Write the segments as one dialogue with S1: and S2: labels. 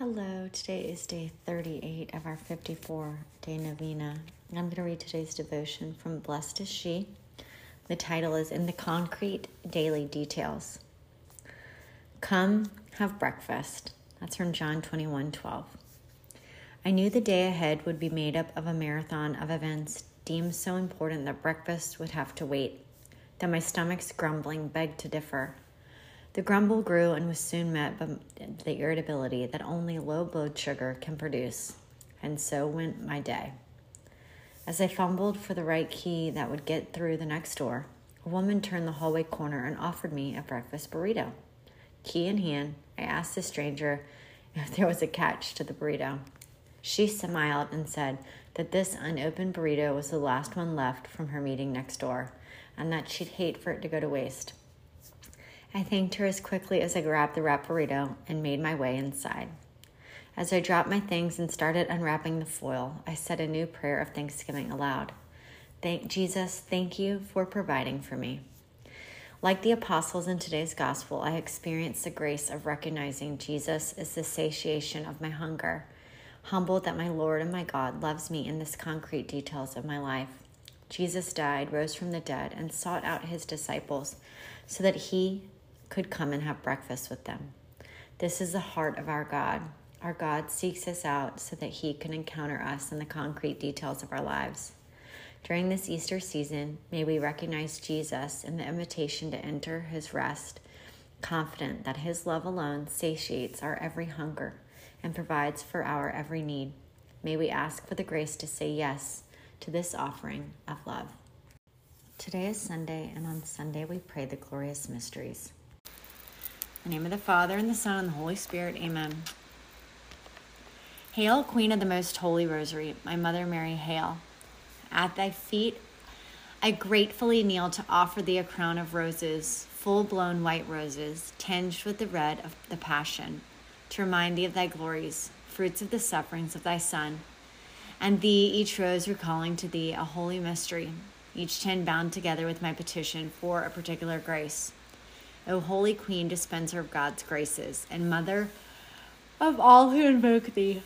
S1: Hello, today is day 38 of our 54 day novena. I'm going to read today's devotion from Blessed is She. The title is In the Concrete Daily Details. Come, have breakfast. That's from John 21 12. I knew the day ahead would be made up of a marathon of events deemed so important that breakfast would have to wait, that my stomach's grumbling begged to differ. The grumble grew and was soon met by the irritability that only low blood sugar can produce, and so went my day. As I fumbled for the right key that would get through the next door, a woman turned the hallway corner and offered me a breakfast burrito. Key in hand, I asked the stranger if there was a catch to the burrito. She smiled and said that this unopened burrito was the last one left from her meeting next door, and that she'd hate for it to go to waste. I thanked her as quickly as I grabbed the wrap burrito and made my way inside. As I dropped my things and started unwrapping the foil, I said a new prayer of thanksgiving aloud. Thank Jesus, thank you for providing for me. Like the apostles in today's gospel, I experienced the grace of recognizing Jesus as the satiation of my hunger, humbled that my Lord and my God loves me in this concrete details of my life. Jesus died, rose from the dead, and sought out his disciples so that he could come and have breakfast with them. This is the heart of our God. Our God seeks us out so that He can encounter us in the concrete details of our lives. During this Easter season, may we recognize Jesus in the invitation to enter His rest, confident that His love alone satiates our every hunger and provides for our every need. May we ask for the grace to say yes to this offering of love. Today is Sunday, and on Sunday we pray the glorious mysteries. In the name of the Father, and the Son, and the Holy Spirit, amen. Hail, Queen of the Most Holy Rosary, my Mother Mary, hail. At thy feet I gratefully kneel to offer thee a crown of roses, full blown white roses, tinged with the red of the Passion, to remind thee of thy glories, fruits of the sufferings of thy Son, and thee, each rose recalling to thee a holy mystery, each ten bound together with my petition for a particular grace. O Holy Queen, dispenser of God's graces, and Mother of all who invoke thee,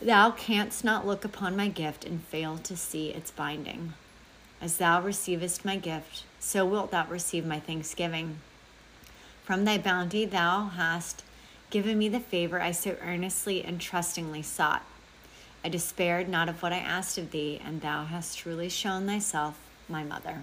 S1: thou canst not look upon my gift and fail to see its binding. As thou receivest my gift, so wilt thou receive my thanksgiving. From thy bounty thou hast given me the favor I so earnestly and trustingly sought. I despaired not of what I asked of thee, and thou hast truly shown thyself my mother.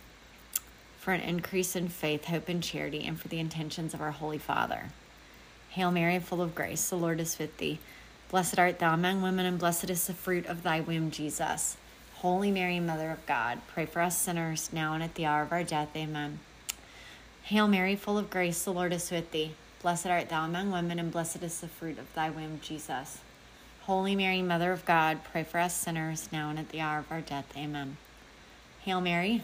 S1: for an increase in faith, hope, and charity, and for the intentions of our Holy Father. Hail Mary, full of grace, the Lord is with thee. Blessed art thou among women, and blessed is the fruit of thy womb, Jesus. Holy Mary, Mother of God, pray for us sinners, now and at the hour of our death. Amen. Hail Mary, full of grace, the Lord is with thee. Blessed art thou among women, and blessed is the fruit of thy womb, Jesus. Holy Mary, Mother of God, pray for us sinners, now and at the hour of our death. Amen. Hail Mary,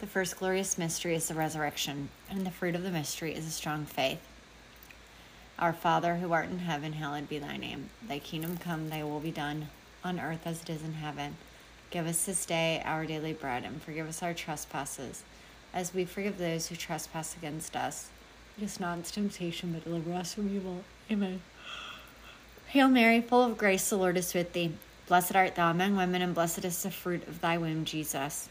S1: The first glorious mystery is the resurrection, and the fruit of the mystery is a strong faith. Our Father, who art in heaven, hallowed be thy name. Thy kingdom come, thy will be done, on earth as it is in heaven. Give us this day our daily bread, and forgive us our trespasses, as we forgive those who trespass against us Lead us not into temptation, but deliver us from evil. Amen. Hail Mary, full of grace, the Lord is with thee. Blessed art thou among women, and blessed is the fruit of thy womb, Jesus.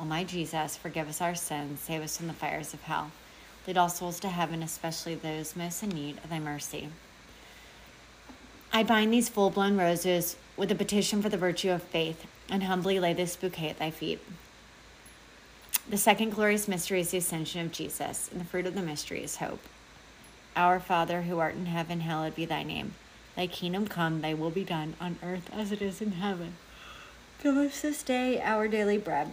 S1: O my Jesus, forgive us our sins, save us from the fires of hell. Lead all souls to heaven, especially those most in need of thy mercy. I bind these full blown roses with a petition for the virtue of faith, and humbly lay this bouquet at thy feet. The second glorious mystery is the ascension of Jesus, and the fruit of the mystery is hope. Our Father, who art in heaven, hallowed be thy name. Thy kingdom come, thy will be done, on earth as it is in heaven. Give us this day our daily bread,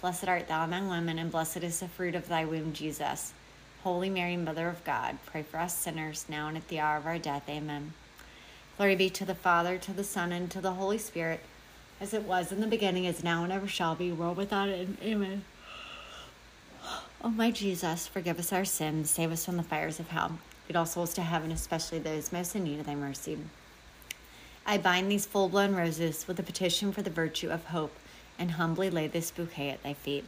S1: Blessed art thou among women, and blessed is the fruit of thy womb, Jesus. Holy Mary, Mother of God, pray for us sinners now and at the hour of our death. Amen. Glory be to the Father, to the Son, and to the Holy Spirit, as it was in the beginning, is now, and ever shall be, world without end. Amen. Oh, my Jesus, forgive us our sins, save us from the fires of hell. Lead all souls to heaven, especially those most in need of thy mercy. I bind these full blown roses with a petition for the virtue of hope, and humbly lay this bouquet at thy feet.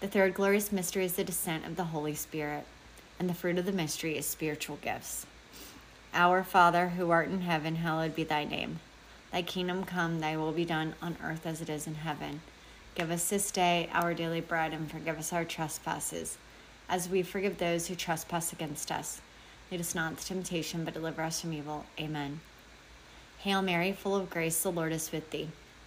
S1: The third glorious mystery is the descent of the Holy Spirit, and the fruit of the mystery is spiritual gifts. Our Father, who art in heaven, hallowed be thy name. Thy kingdom come, thy will be done on earth as it is in heaven. Give us this day our daily bread, and forgive us our trespasses, as we forgive those who trespass against us. Lead us not into temptation, but deliver us from evil. Amen. Hail Mary, full of grace, the Lord is with thee.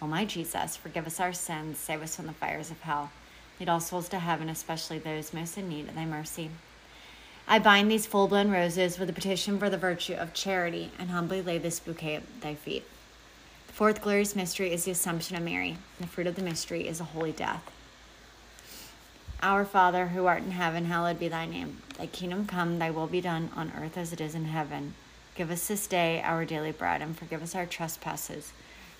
S1: O my Jesus, forgive us our sins, save us from the fires of hell. Lead all souls to heaven, especially those most in need of thy mercy. I bind these full blown roses with a petition for the virtue of charity, and humbly lay this bouquet at thy feet. The fourth glorious mystery is the Assumption of Mary. And the fruit of the mystery is a holy death. Our Father, who art in heaven, hallowed be thy name. Thy kingdom come, thy will be done on earth as it is in heaven. Give us this day our daily bread, and forgive us our trespasses,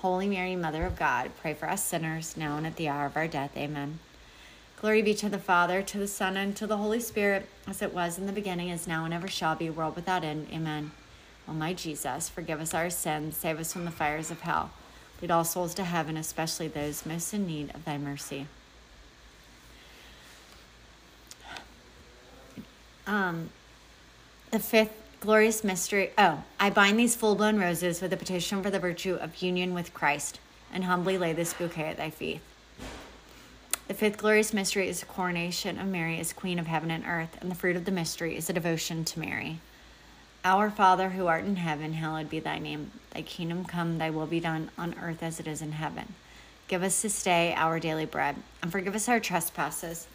S1: Holy Mary, Mother of God, pray for us sinners, now and at the hour of our death. Amen. Glory be to the Father, to the Son, and to the Holy Spirit, as it was in the beginning, is now, and ever shall be, world without end. Amen. O my Jesus, forgive us our sins, save us from the fires of hell. Lead all souls to heaven, especially those most in need of thy mercy. Um, the fifth glorious mystery. Oh, I bind these full blown roses with a petition for the virtue of union with Christ, and humbly lay this bouquet at thy feet. The fifth glorious mystery is the coronation of Mary as Queen of heaven and earth, and the fruit of the mystery is a devotion to Mary. Our Father who art in heaven, hallowed be thy name. Thy kingdom come, thy will be done on earth as it is in heaven. Give us this day our daily bread, and forgive us our trespasses,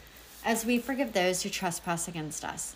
S1: as we forgive those who trespass against us.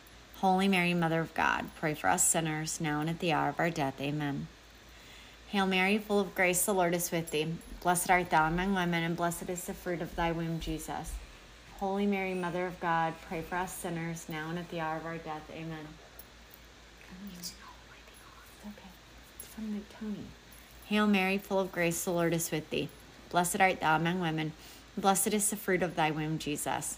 S1: Holy Mary, Mother of God, pray for us sinners, now and at the hour of our death. Amen. Hail Mary, full of grace, the Lord is with thee. Blessed art thou among women, and blessed is the fruit of thy womb, Jesus. Holy Mary, Mother of God, pray for us sinners, now and at the hour of our death. Amen from the Tony. Hail Mary, full of grace, the Lord is with thee. Blessed art thou among women, and blessed is the fruit of thy womb, Jesus.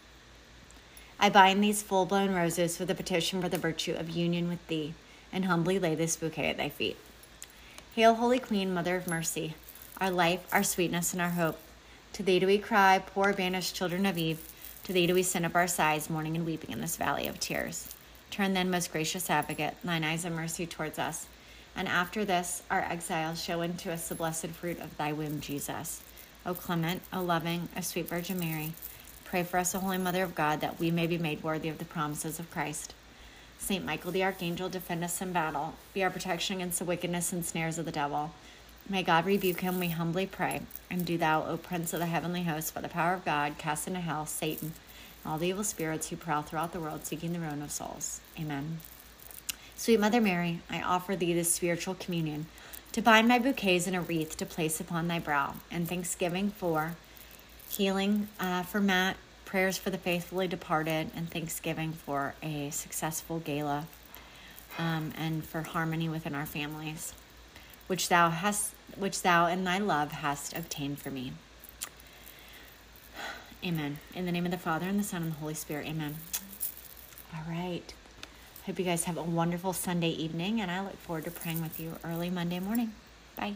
S1: I bind these full blown roses with a petition for the virtue of union with thee, and humbly lay this bouquet at thy feet. Hail, Holy Queen, Mother of Mercy, our life, our sweetness, and our hope. To thee do we cry, poor banished children of Eve. To thee do we send up our sighs, mourning and weeping in this valley of tears. Turn then, most gracious advocate, thine eyes of mercy towards us and after this, our exile, show unto us the blessed fruit of thy womb, Jesus. O clement, O loving, O sweet Virgin Mary, pray for us, O Holy Mother of God, that we may be made worthy of the promises of Christ. Saint Michael the Archangel, defend us in battle. Be our protection against the wickedness and snares of the devil. May God rebuke him, we humbly pray. And do thou, O Prince of the heavenly host, by the power of God, cast into hell Satan and all the evil spirits who prowl throughout the world seeking the ruin of souls. Amen. Sweet Mother Mary, I offer thee this spiritual communion to bind my bouquets in a wreath to place upon thy brow, and thanksgiving for healing uh, for Matt, prayers for the faithfully departed, and thanksgiving for a successful gala um, and for harmony within our families, which thou hast, which thou in thy love hast obtained for me. Amen. In the name of the Father and the Son and the Holy Spirit. Amen. All right. Hope you guys have a wonderful Sunday evening, and I look forward to praying with you early Monday morning. Bye.